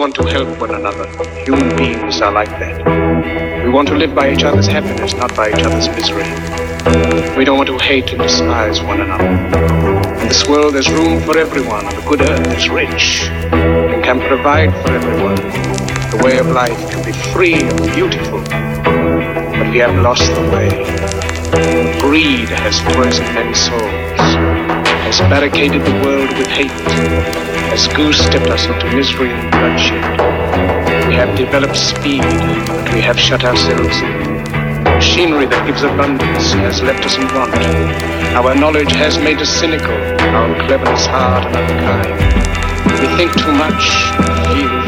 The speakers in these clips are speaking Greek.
want to help one another. Human beings are like that. We want to live by each other's happiness, not by each other's misery. We don't want to hate and despise one another. In this world, there's room for everyone. The good earth is rich and can provide for everyone. The way of life can be free and beautiful. But we have lost the way. Greed has poisoned men's souls, has barricaded the world with hate, has goose-stepped us into misery and bloodshed. We have developed speed, but we have shut ourselves in. Machinery that gives abundance has left us in want. Our knowledge has made us cynical, our cleverness hard and unkind. We think too much, feel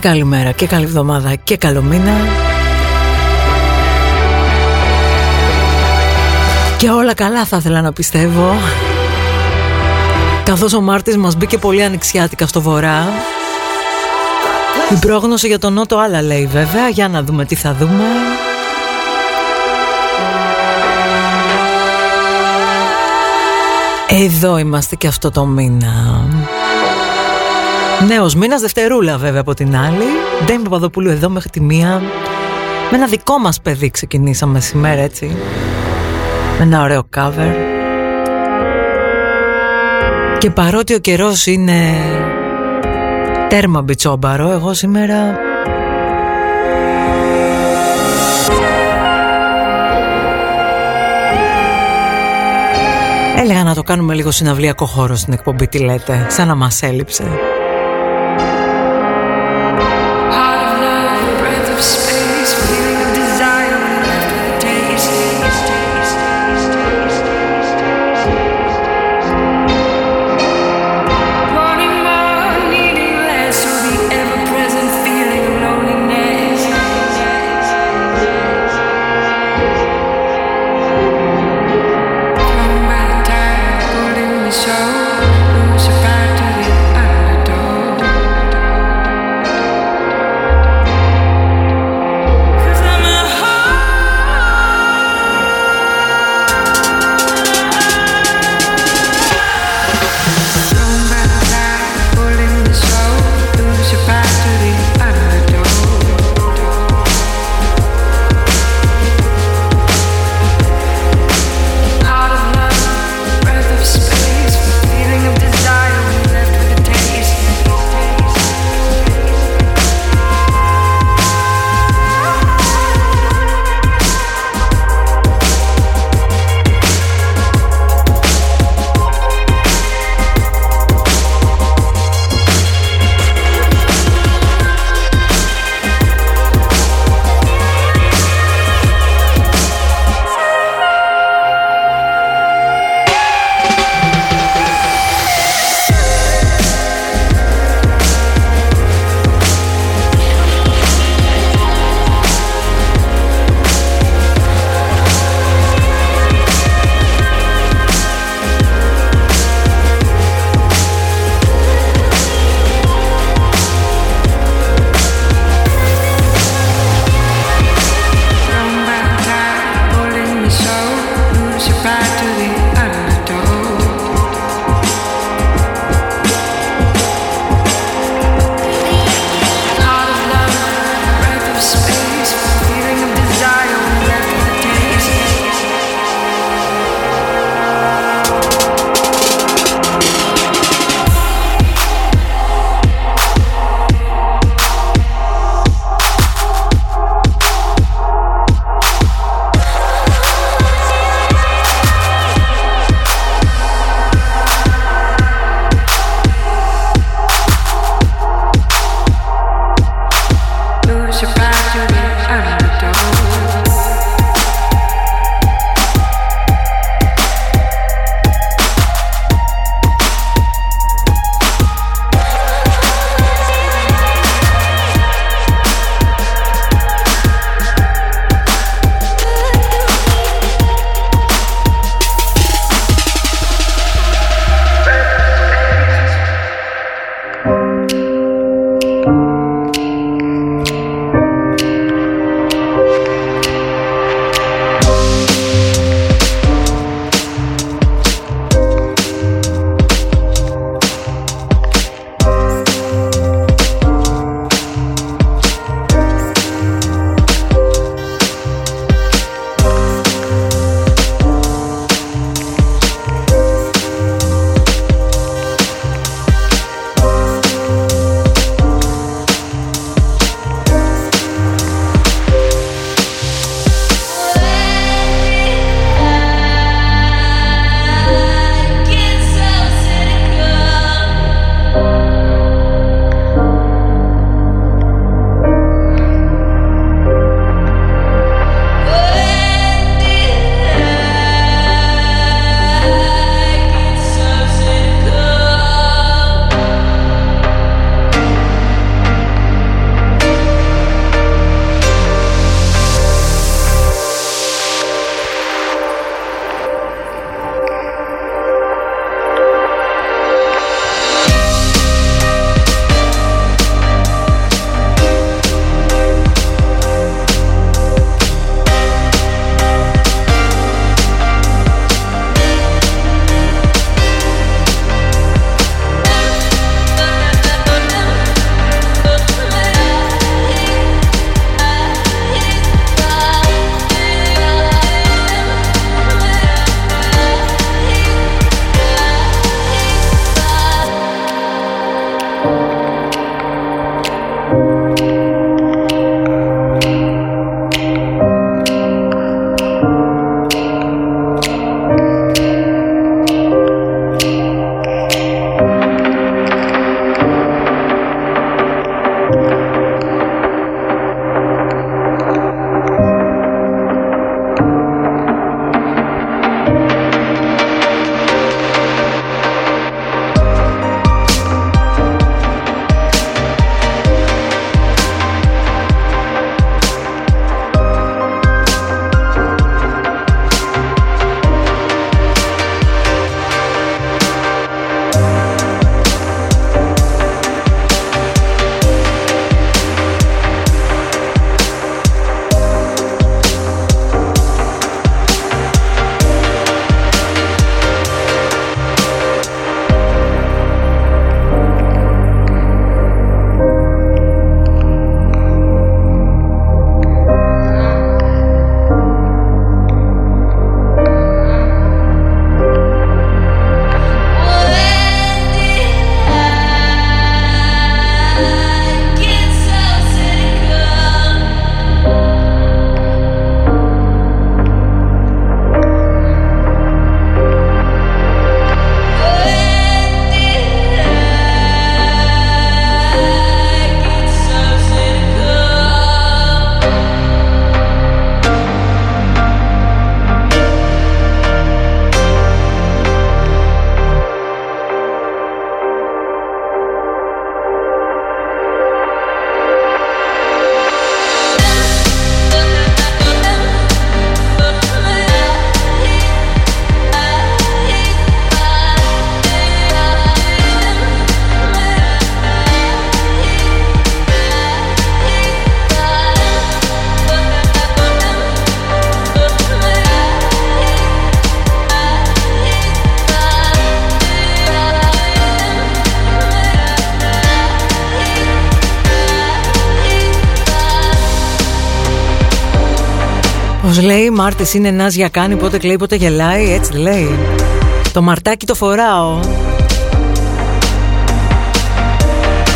καλημέρα και καλή εβδομάδα και καλό μήνα. Και όλα καλά θα ήθελα να πιστεύω. Καθώς ο Μάρτης μας μπήκε πολύ ανοιξιάτικα στο βορρά. Η πρόγνωση για τον Νότο άλλα λέει βέβαια. Για να δούμε τι θα δούμε. Εδώ είμαστε και αυτό το μήνα Νέος μήνας, Δευτερούλα βέβαια από την άλλη. Ντέμι Παπαδοπούλου εδώ μέχρι τη μία. Με ένα δικό μας παιδί ξεκινήσαμε σήμερα έτσι. Με ένα ωραίο cover. Και παρότι ο καιρός είναι τέρμα μπιτσόμπαρο Εγώ σήμερα Έλεγα να το κάνουμε λίγο συναυλιακό χώρο στην εκπομπή, τι λέτε, σαν να μας έλειψε. Λέει, Μάρτης είναι ένας για κάνει, πότε κλαίει, πότε γελάει, έτσι λέει. Το μαρτάκι το φοράω.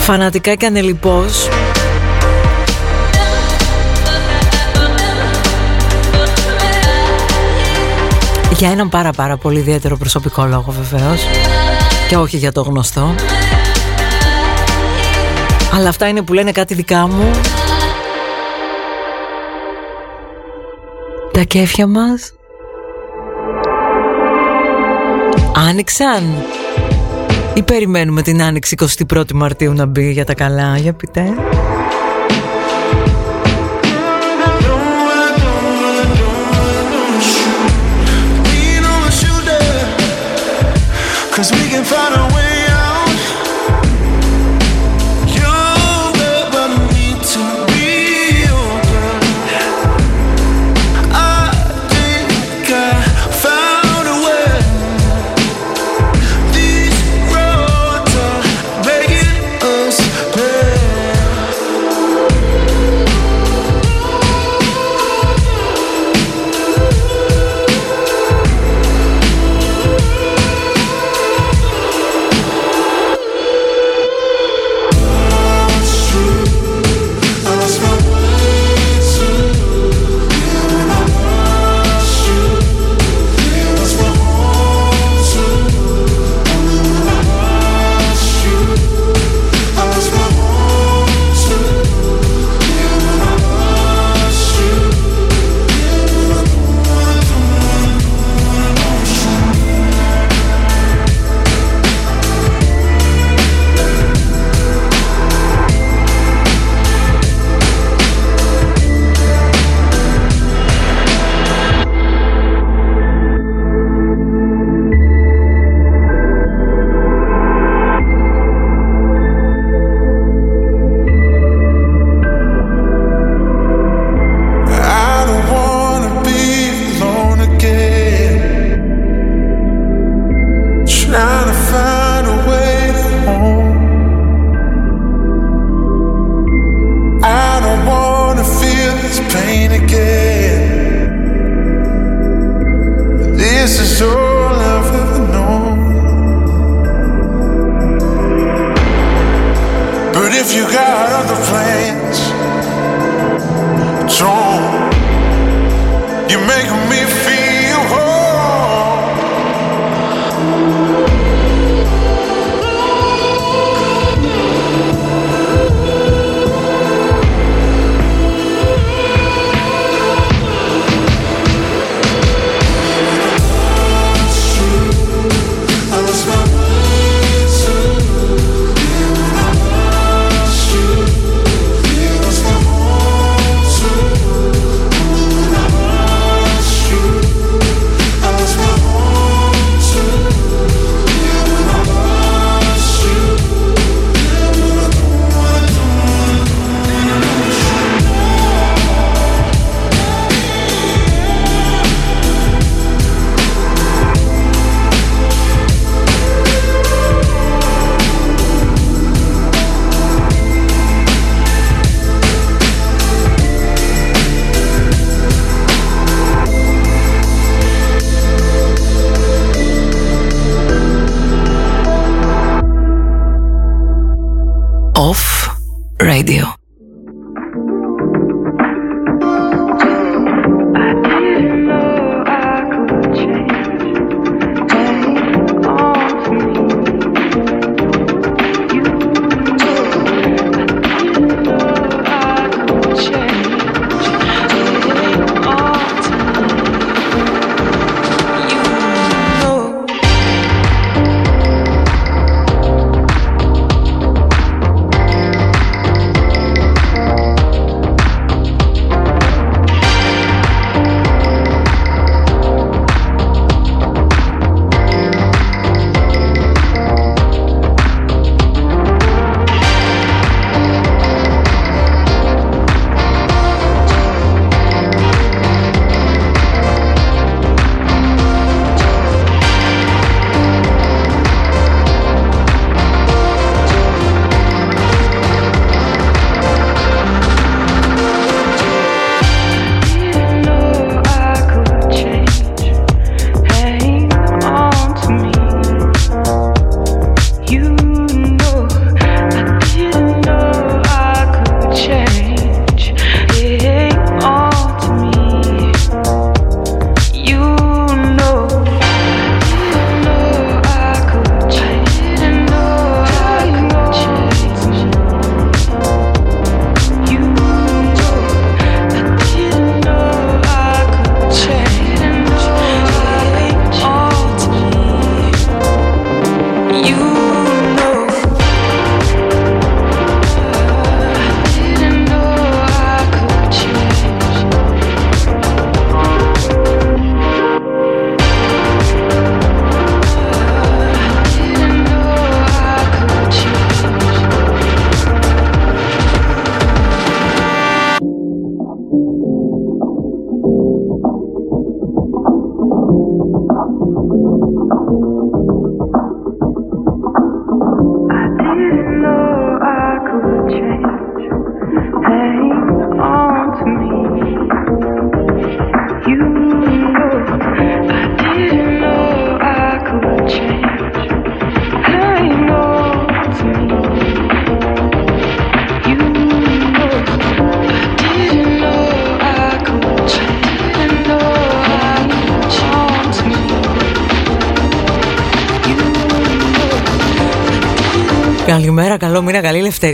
Φανατικά και ανελιπώς. Για έναν πάρα πάρα πολύ ιδιαίτερο προσωπικό λόγο βεβαίως Και όχι για το γνωστό Αλλά αυτά είναι που λένε κάτι δικά μου Τα κέφια μας. Άνοιξαν. Ή περιμένουμε την άνοιξη 21η Μαρτίου να μπει για τα καλά Για πείτε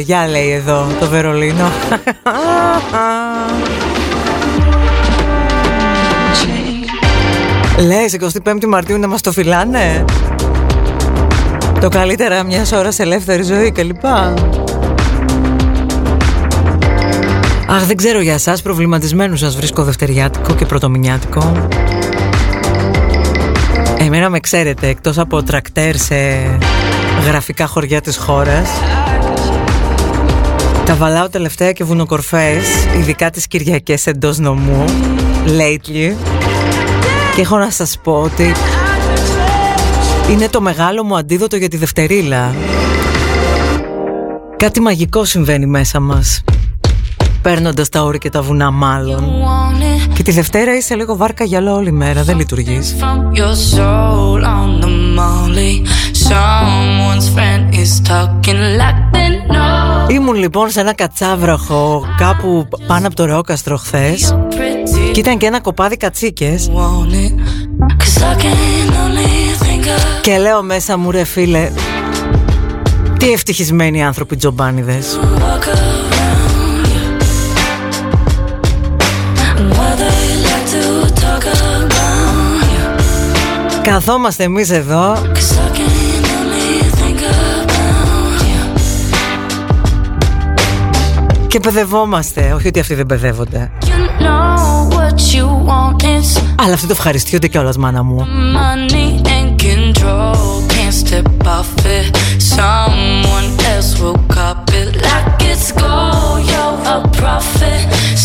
καλή λευτεριά λέει εδώ το Βερολίνο. Λες 25η Μαρτίου να μας το φυλάνε; Το καλύτερα μιας ώρας σε ελεύθερη ζωή κλπ. Αχ δεν ξέρω για εσάς προβληματισμένους σας βρίσκω δευτεριάτικο και πρωτομηνιάτικο. Εμένα με ξέρετε εκτός από τρακτέρ σε γραφικά χωριά της χώρας τα βαλάω τελευταία και βουνοκορφές, ειδικά τις Κυριακές εντός νομού, lately. Και έχω να σας πω ότι είναι το μεγάλο μου αντίδοτο για τη δευτερίλα. Κάτι μαγικό συμβαίνει μέσα μας. Παίρνοντας τα όρη και τα βουνά μάλλον. Και τη Δευτέρα είσαι λίγο βάρκα γυαλό όλη μέρα, δεν λειτουργείς. Ήμουν λοιπόν σε ένα κατσάβροχο κάπου πάνω από το Ρεόκαστρο χθες και ήταν και ένα κοπάδι κατσίκες. Και λέω μέσα μου ρε φίλε τι ευτυχισμένοι άνθρωποι τζομπάνιδες Καθόμαστε εμείς εδώ Και παιδευόμαστε, όχι ότι αυτοί δεν παιδεύονται Αλλά αυτοί το ευχαριστιούνται κιόλας μάνα μου Someone else will cop it like it's gold. You're a prophet.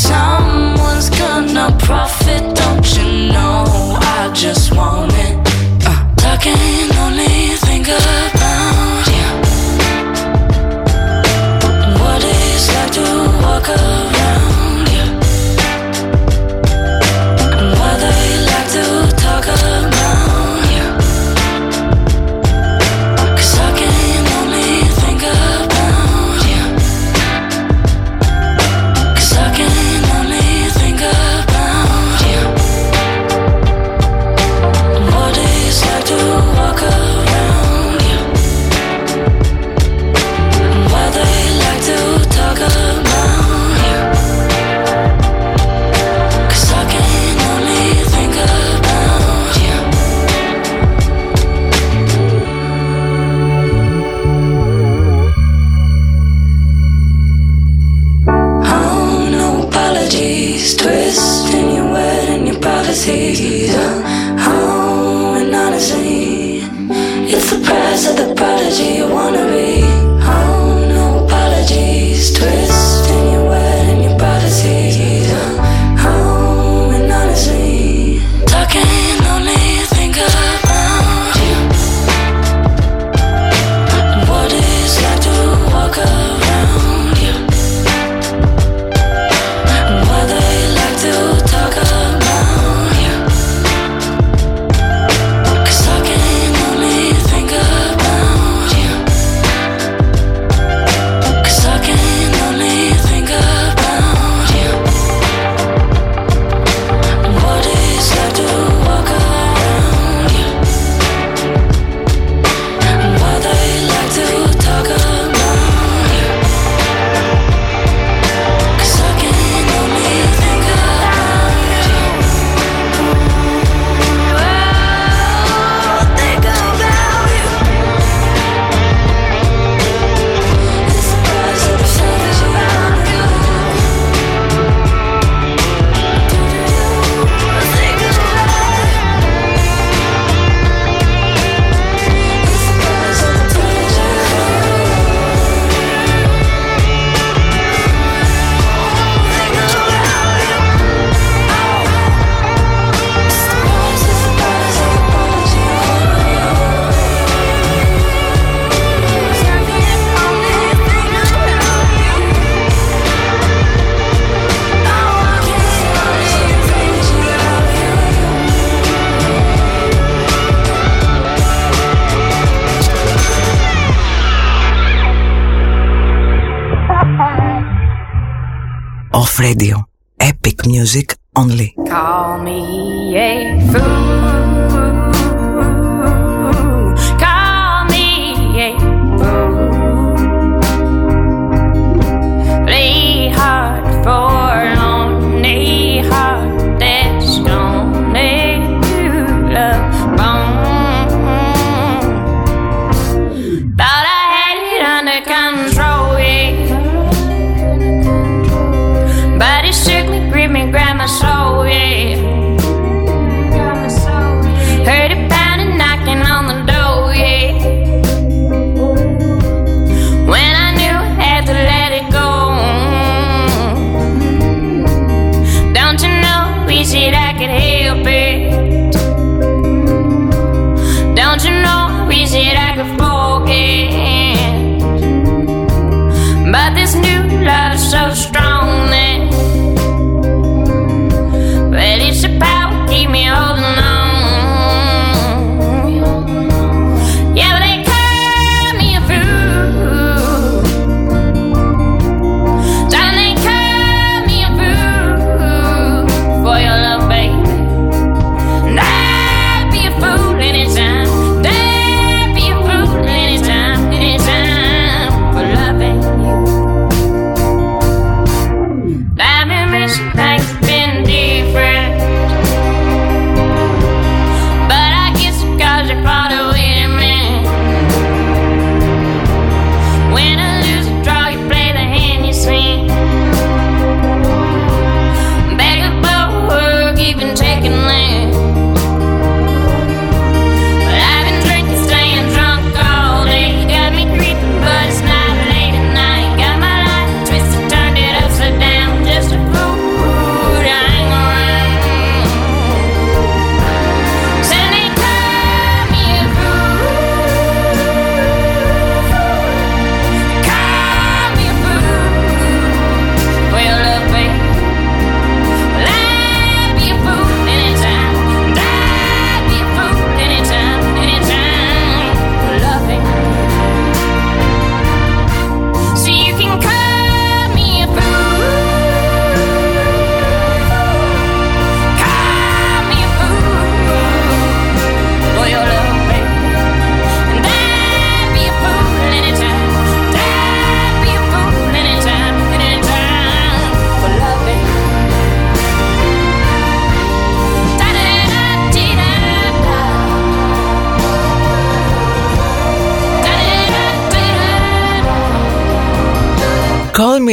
Someone's gonna profit, don't you know? I just want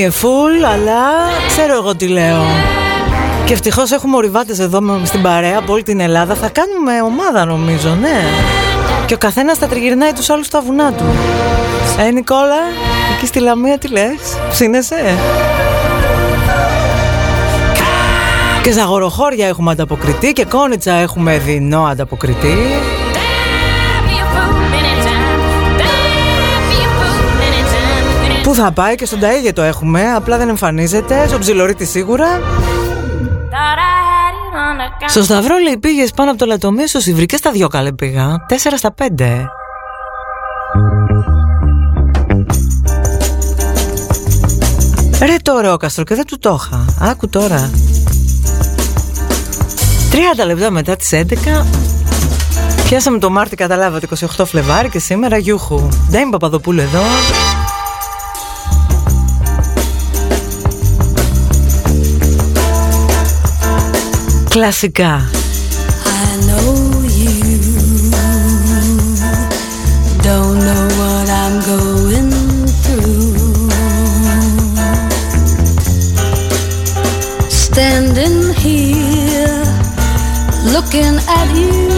Και a αλλά ξέρω εγώ τι λέω. Και ευτυχώς έχουμε ορειβάτες εδώ στην παρέα από όλη την Ελλάδα. Θα κάνουμε ομάδα νομίζω, ναι. Και ο καθένας θα τριγυρνάει τους άλλους στα βουνά του. Ε, Νικόλα, εκεί στη Λαμία τι λες, ψήνεσαι; Και ζαγοροχώρια έχουμε ανταποκριτή και κόνιτσα έχουμε δεινό ανταποκριτή. Πού θα πάει και στον Ταίγε το έχουμε, απλά δεν εμφανίζεται. Στον ψιλορίτη σίγουρα. Στο Σταυρό λέει πήγες πάνω από το λατομείο, στο Σιβρικέ στα δυο καλέ πήγα. Τέσσερα στα πέντε. Ρε το ο καστρο και δεν του το είχα. Άκου τώρα. 30 λεπτά μετά τις 11 Πιάσαμε το Μάρτι καταλάβατε 28 Φλεβάρι και σήμερα γιούχου Ντέιμ Παπαδοπούλου εδώ Κλασικά. I know you don't know what I'm going through. Standing here looking at you.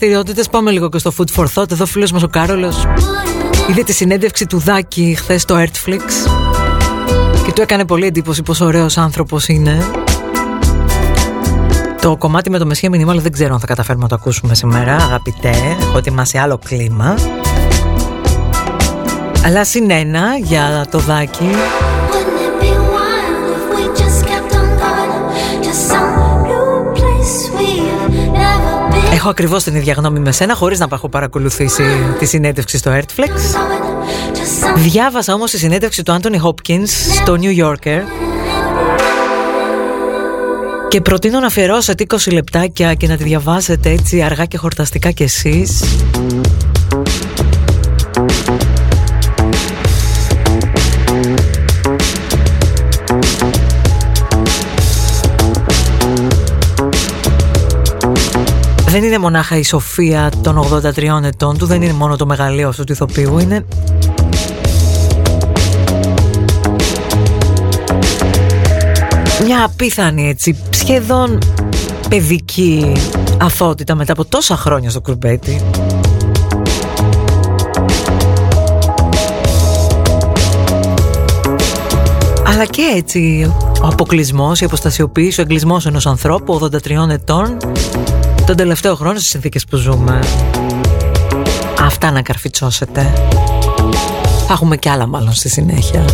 Βουνά και τις δραστηριότητες πάμε λίγο και στο Food for Thought. Εδώ φίλος μας ο Κάρολος είδε τη συνέντευξη του Δάκη χθες στο Artflix και του έκανε πολύ εντύπωση πόσο ωραίος άνθρωπος είναι. Το κομμάτι με το Μεσχέ Μινιμάλ δεν ξέρω αν θα καταφέρουμε να το ακούσουμε σήμερα, αγαπητέ. Έχω ετοιμάσει άλλο κλίμα. Αλλά συνένα για το Δάκη Έχω ακριβώς την ίδια γνώμη με σένα χωρίς να έχω παρακολουθήσει τη συνέντευξη στο Artflex Διάβασα όμως τη συνέντευξη του Anthony Hopkins στο New Yorker και προτείνω να αφιερώσετε 20 λεπτάκια και να τη διαβάσετε έτσι αργά και χορταστικά κι εσείς Δεν είναι μονάχα η σοφία των 83 ετών του, δεν είναι μόνο το μεγαλείο αυτού του ηθοποιού, είναι μια απίθανη έτσι σχεδόν παιδική αθότητα μετά από τόσα χρόνια στο κουρμπέτι. Αλλά και έτσι ο αποκλεισμός, η αποστασιοποίηση, ο εγκλισμός ενός ανθρώπου 83 ετών τον τελευταίο χρόνο στις συνθήκες που ζούμε. Αυτά να καρφιτσώσετε. Θα έχουμε κι άλλα μάλλον στη συνέχεια.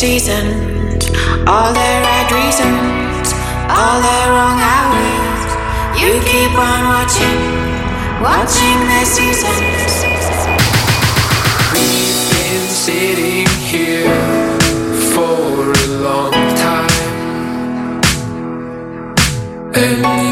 Seasons, all the right reasons, all the wrong hours. You keep on watching, watching the seasons. We've been sitting here for a long time, and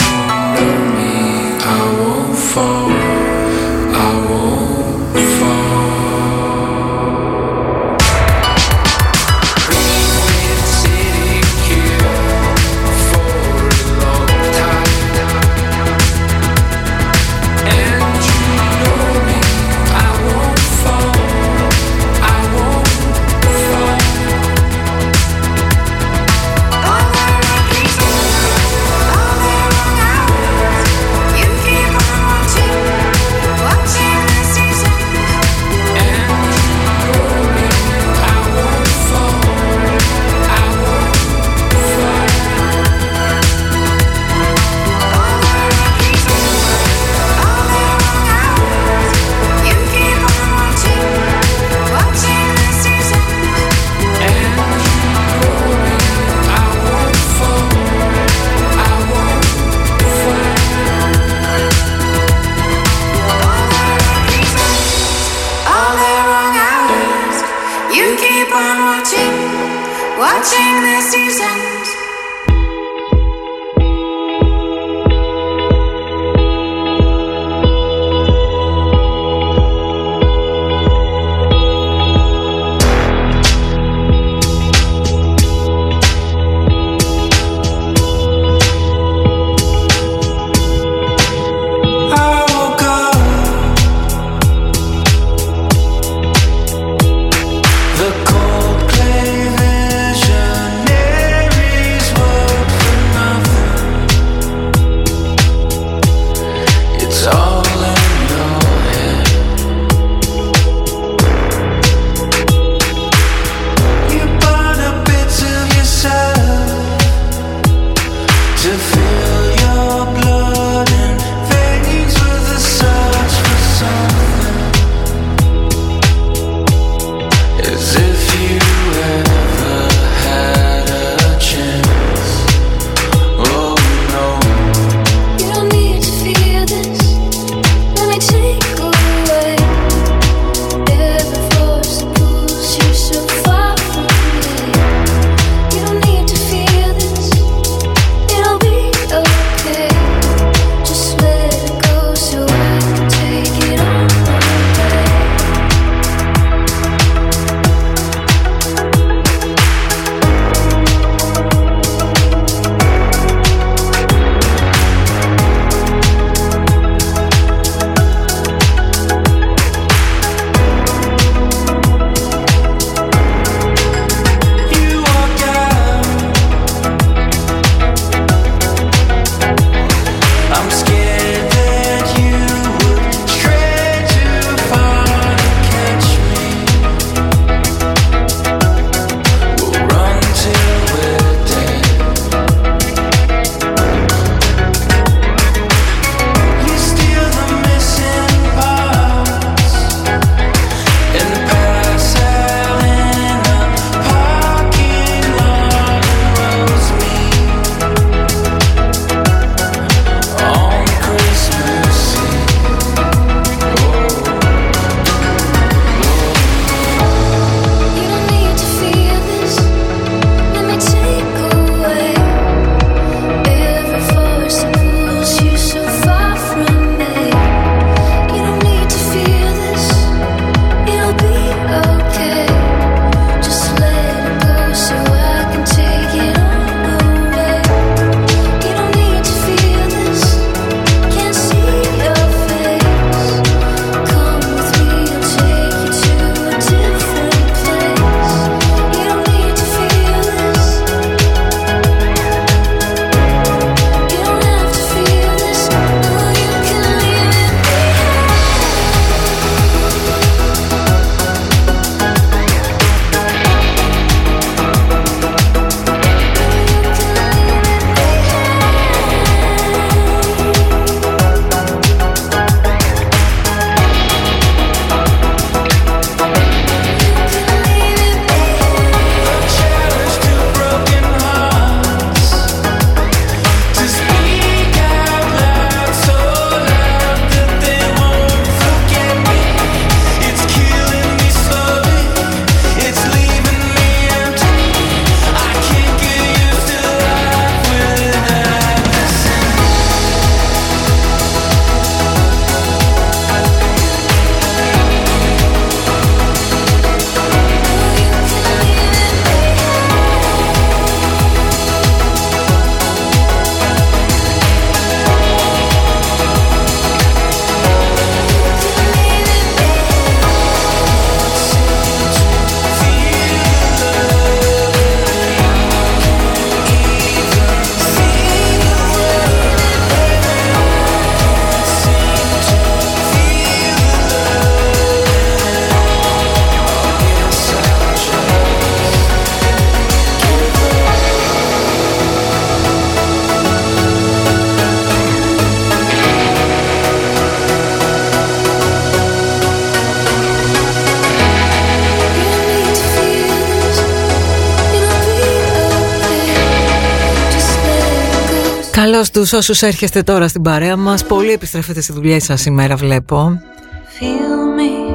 Καλώ τους όσους έρχεστε τώρα στην παρέα μας. Πολύ επιστρέφετε στη δουλειά σας σήμερα, βλέπω.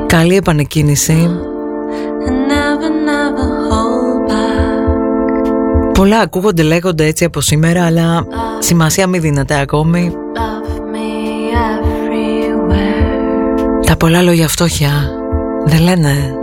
Καλή επανεκκίνηση. Πολλά ακούγονται, λέγονται έτσι από σήμερα, αλλά σημασία μην δίνεται ακόμη. Τα πολλά λόγια φτώχεια δεν λένε;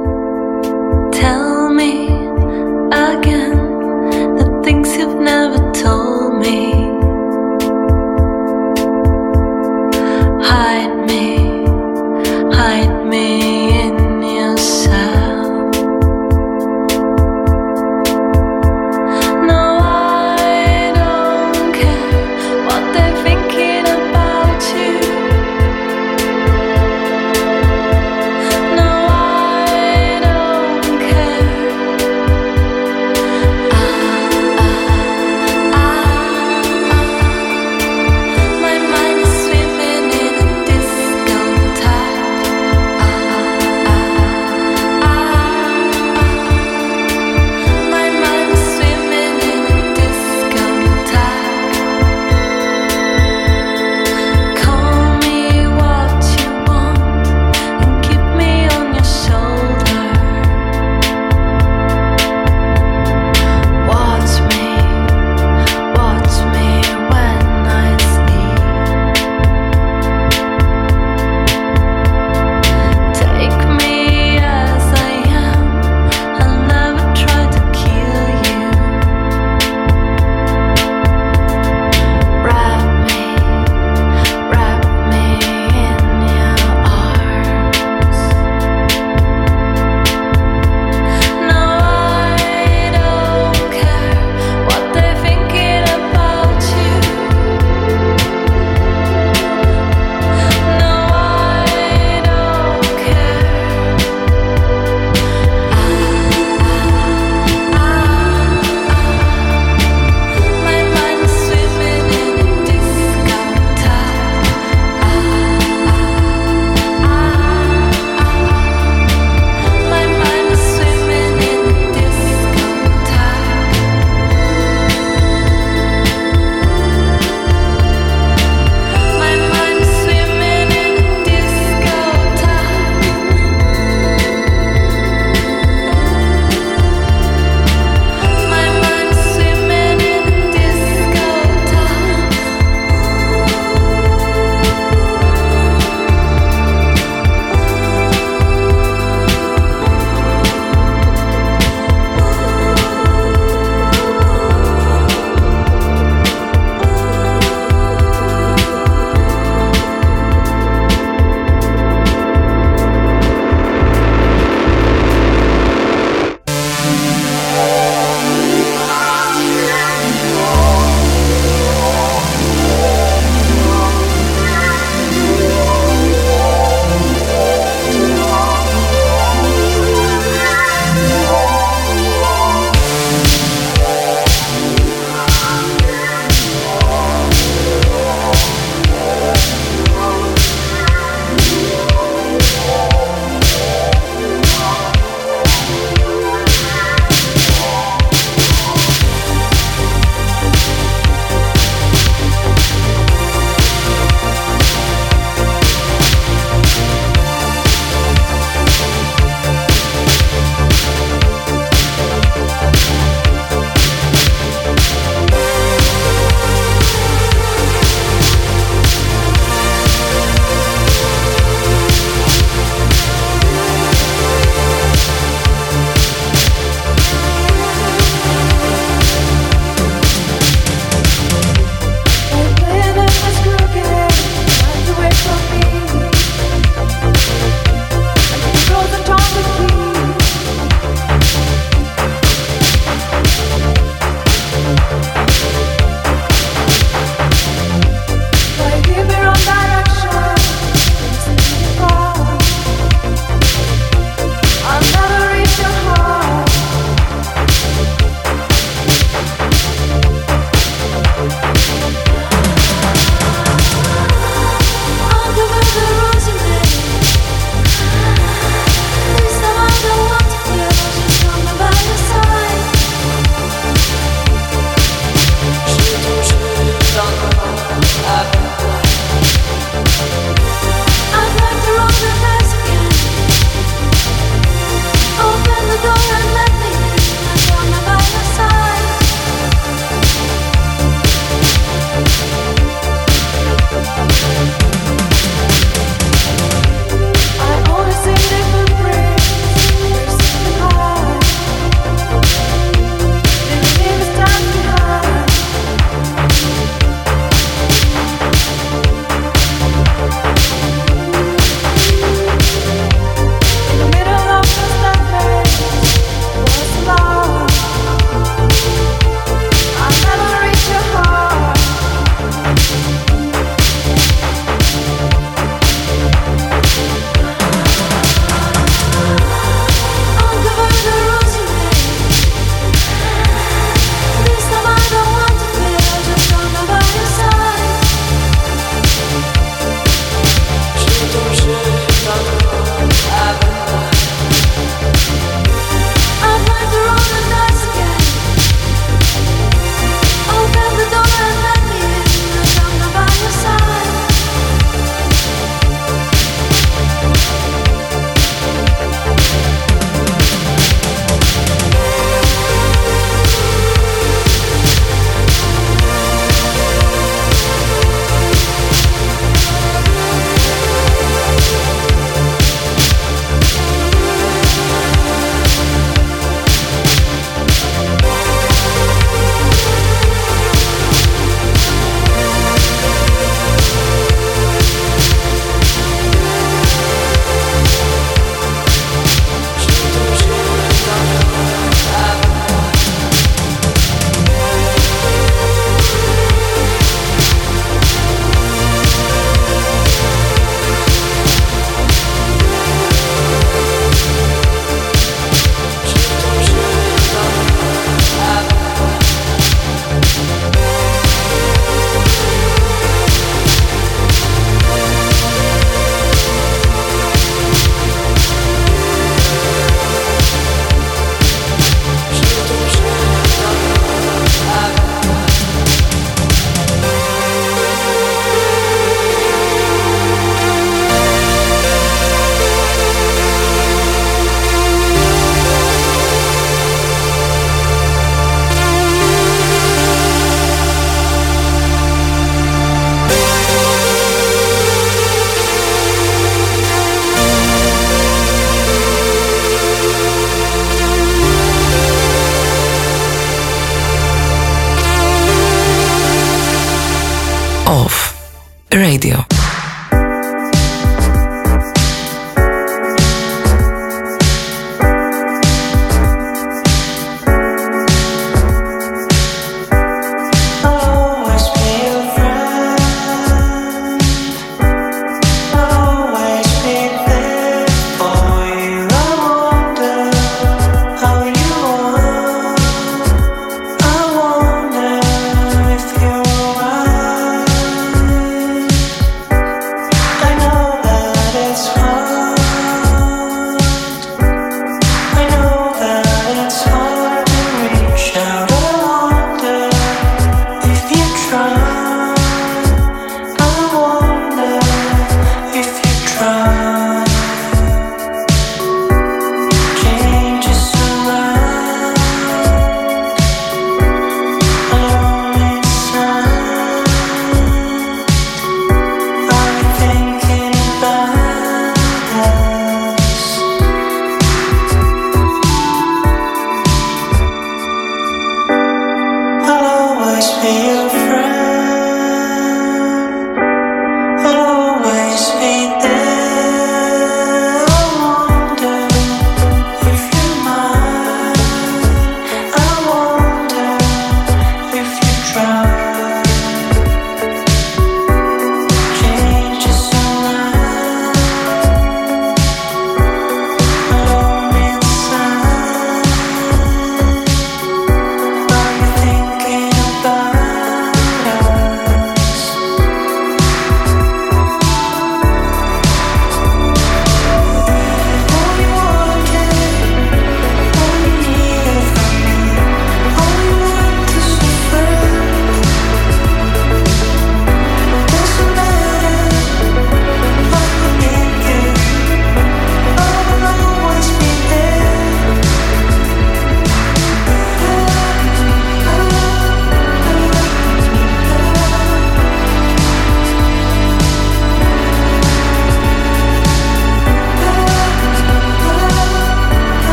Radio.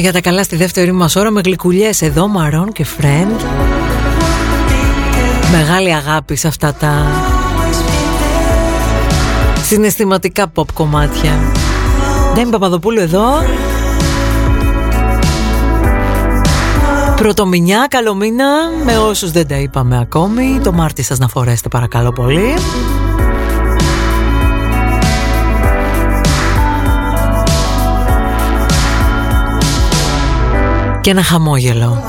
Για τα καλά στη δεύτερη μας ώρα με γλυκουλιές εδώ, Μαρών και Friend. Μεγάλη αγάπη σε αυτά τα συναισθηματικά pop κομμάτια. Ντέμι Παπαδοπούλου εδώ. Πρωτομηνιά, καλό μήνα με όσους δεν τα είπαμε ακόμη. Το Μάρτι σας να φορέσετε παρακαλώ πολύ. Και ένα χαμόγελο.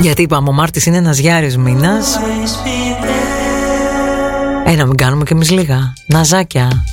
Γιατί είπαμε, ο Μάρτης είναι ένας γιάρης μήνας. Ε, να μην κάνουμε κι εμείς λίγα. Ναζάκια.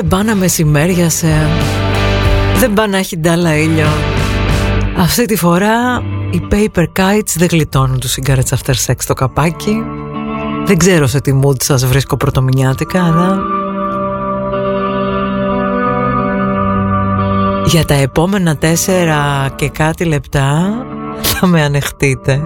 Ε, δεν μπάνα μεσημέριασε Δεν πάνε έχει ντάλα ήλιο. Αυτή τη φορά οι paper kites δεν γλιτώνουν τους cigarettes after sex το καπάκι. Δεν ξέρω σε τι mood σας βρίσκω πρωτομηνιάτικα αλλά... Για τα επόμενα τέσσερα και κάτι λεπτά θα με ανεχτείτε.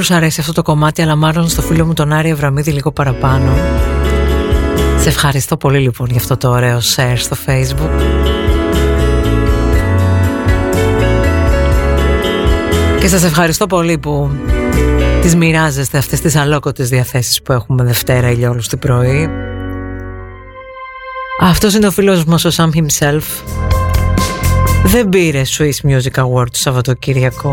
Όλους αρέσει αυτό το κομμάτι αλλά μάλλον στο φίλο μου τον Άρη Ευραμίδη λίγο παραπάνω Σε ευχαριστώ πολύ λοιπόν για αυτό το ωραίο share στο facebook Και σας ευχαριστώ πολύ που τις μοιράζεστε αυτές τις αλόκοτες διαθέσεις που έχουμε Δευτέρα ή όλους την πρωί αυτός είναι ο φίλος μας ο Sam himself. Δεν πήρε Swiss Music Award το Σαββατοκύριακο.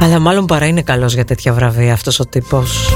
Αλλά μάλλον παρά είναι καλός για τέτοια βραβεία αυτός ο τύπος.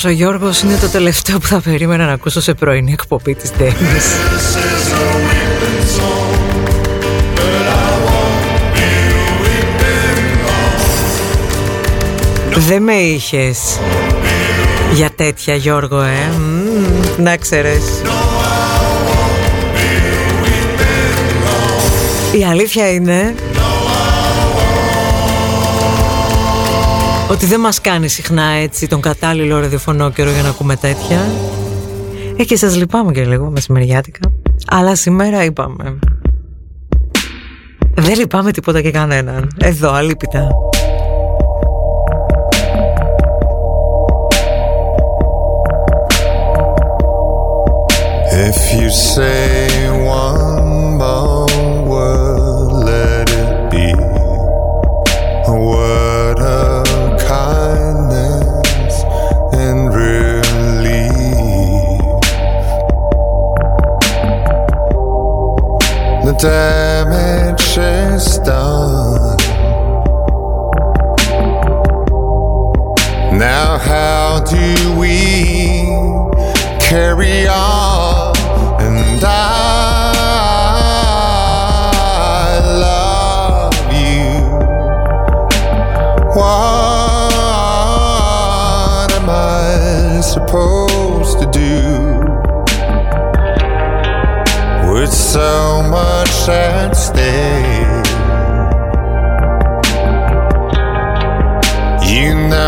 Ο φίλος μας ο Γιώργος είναι το τελευταίο που θα περίμενα να ακούσω σε πρωινή εκπομπή της Ντέμις. Δεν με είχες για τέτοια Γιώργο ε Μμμ, Να ξέρεις Η αλήθεια είναι ότι δεν μας κάνει συχνά έτσι τον κατάλληλο ραδιοφωνό καιρό για να ακούμε τέτοια. Ε, και σας λυπάμαι και λίγο μεσημεριάτικα. Αλλά σήμερα είπαμε. Δεν λυπάμαι τίποτα και κανέναν. Εδώ, αλήπητα. If you say te You know.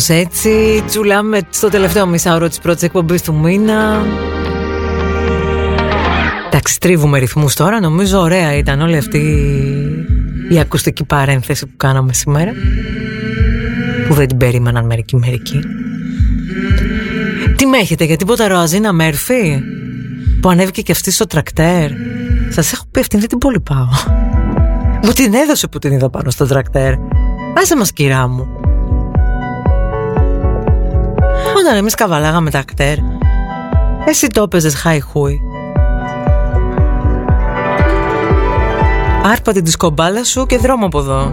Κάπως έτσι, τσουλάμε στο τελευταίο μισάωρο της πρώτης εκπομπής του μήνα. Εντάξει, τρίβουμε ρυθμούς τώρα. Νομίζω ωραία ήταν όλη αυτή η ακουστική παρένθεση που κάναμε σήμερα. Που δεν την περίμεναν μερικοί μερικοί. Τι με έχετε για τίποτα Ροαζίνα Μέρφη που ανέβηκε και αυτή στο τρακτέρ. Σας έχω πει αυτήν δεν την πολύ πάω. Μου την έδωσε που την είδα πάνω στο τρακτέρ. Άσε μας κυρά μου. Όταν εμείς καβαλάγαμε τα κτέρ. Εσύ το έπαιζες χάι-χούι Άρπα την δισκομπάλα σου και δρόμο από εδώ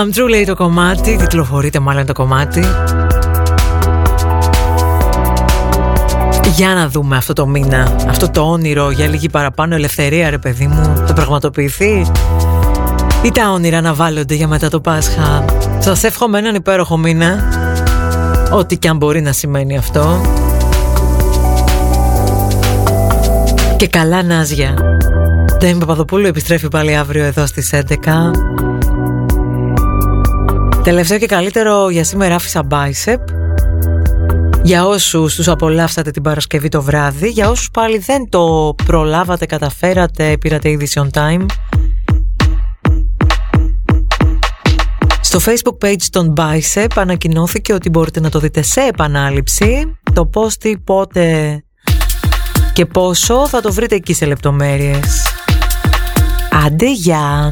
Come True λέει το κομμάτι, τιτλοφορείται μάλλον το κομμάτι. Για να δούμε αυτό το μήνα, αυτό το όνειρο για λίγη παραπάνω ελευθερία ρε παιδί μου, θα πραγματοποιηθεί; Ή τα όνειρα να βάλλονται για μετά το Πάσχα; Σας εύχομαι έναν υπέροχο μήνα Ό,τι και αν μπορεί να σημαίνει αυτό. Και καλά Νάζια. Ντέμι Παπαδοπούλου επιστρέφει πάλι αύριο εδώ στις 11. Τελευταίο και καλύτερο για σήμερα άφησα Bicep. Για όσους τους απολαύσατε την Παρασκευή το βράδυ, για όσους πάλι δεν το προλάβατε, καταφέρατε, πήρατε είδηση on time. Στο facebook page των Bicep ανακοινώθηκε ότι μπορείτε να το δείτε σε επανάληψη. Το πώς, τι, πότε και πόσο θα το βρείτε εκεί σε λεπτομέρειες. Άντε, γεια!